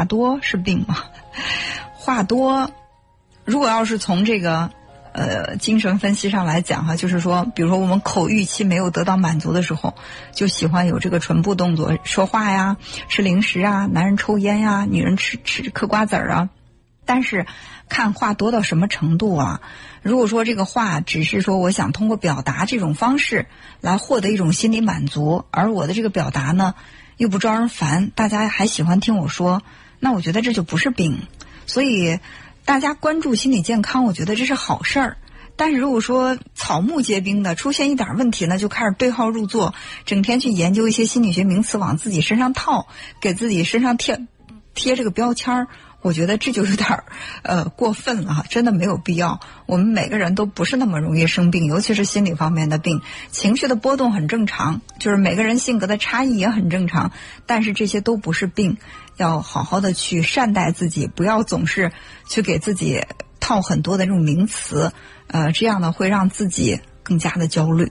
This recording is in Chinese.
话多是病吗？话多，如果要是从这个呃精神分析上来讲哈，就是说，比如说我们口欲期没有得到满足的时候，就喜欢有这个唇部动作，说话呀，吃零食啊，男人抽烟呀，女人吃吃嗑瓜子儿啊。但是，看话多到什么程度啊？如果说这个话只是说我想通过表达这种方式来获得一种心理满足，而我的这个表达呢又不招人烦，大家还喜欢听我说，那我觉得这就不是病。所以，大家关注心理健康，我觉得这是好事儿。但是如果说草木皆兵的出现一点问题呢，就开始对号入座，整天去研究一些心理学名词往自己身上套，给自己身上贴贴这个标签儿。我觉得这就有点儿，呃，过分了哈，真的没有必要。我们每个人都不是那么容易生病，尤其是心理方面的病，情绪的波动很正常，就是每个人性格的差异也很正常。但是这些都不是病，要好好的去善待自己，不要总是去给自己套很多的这种名词，呃，这样呢会让自己更加的焦虑。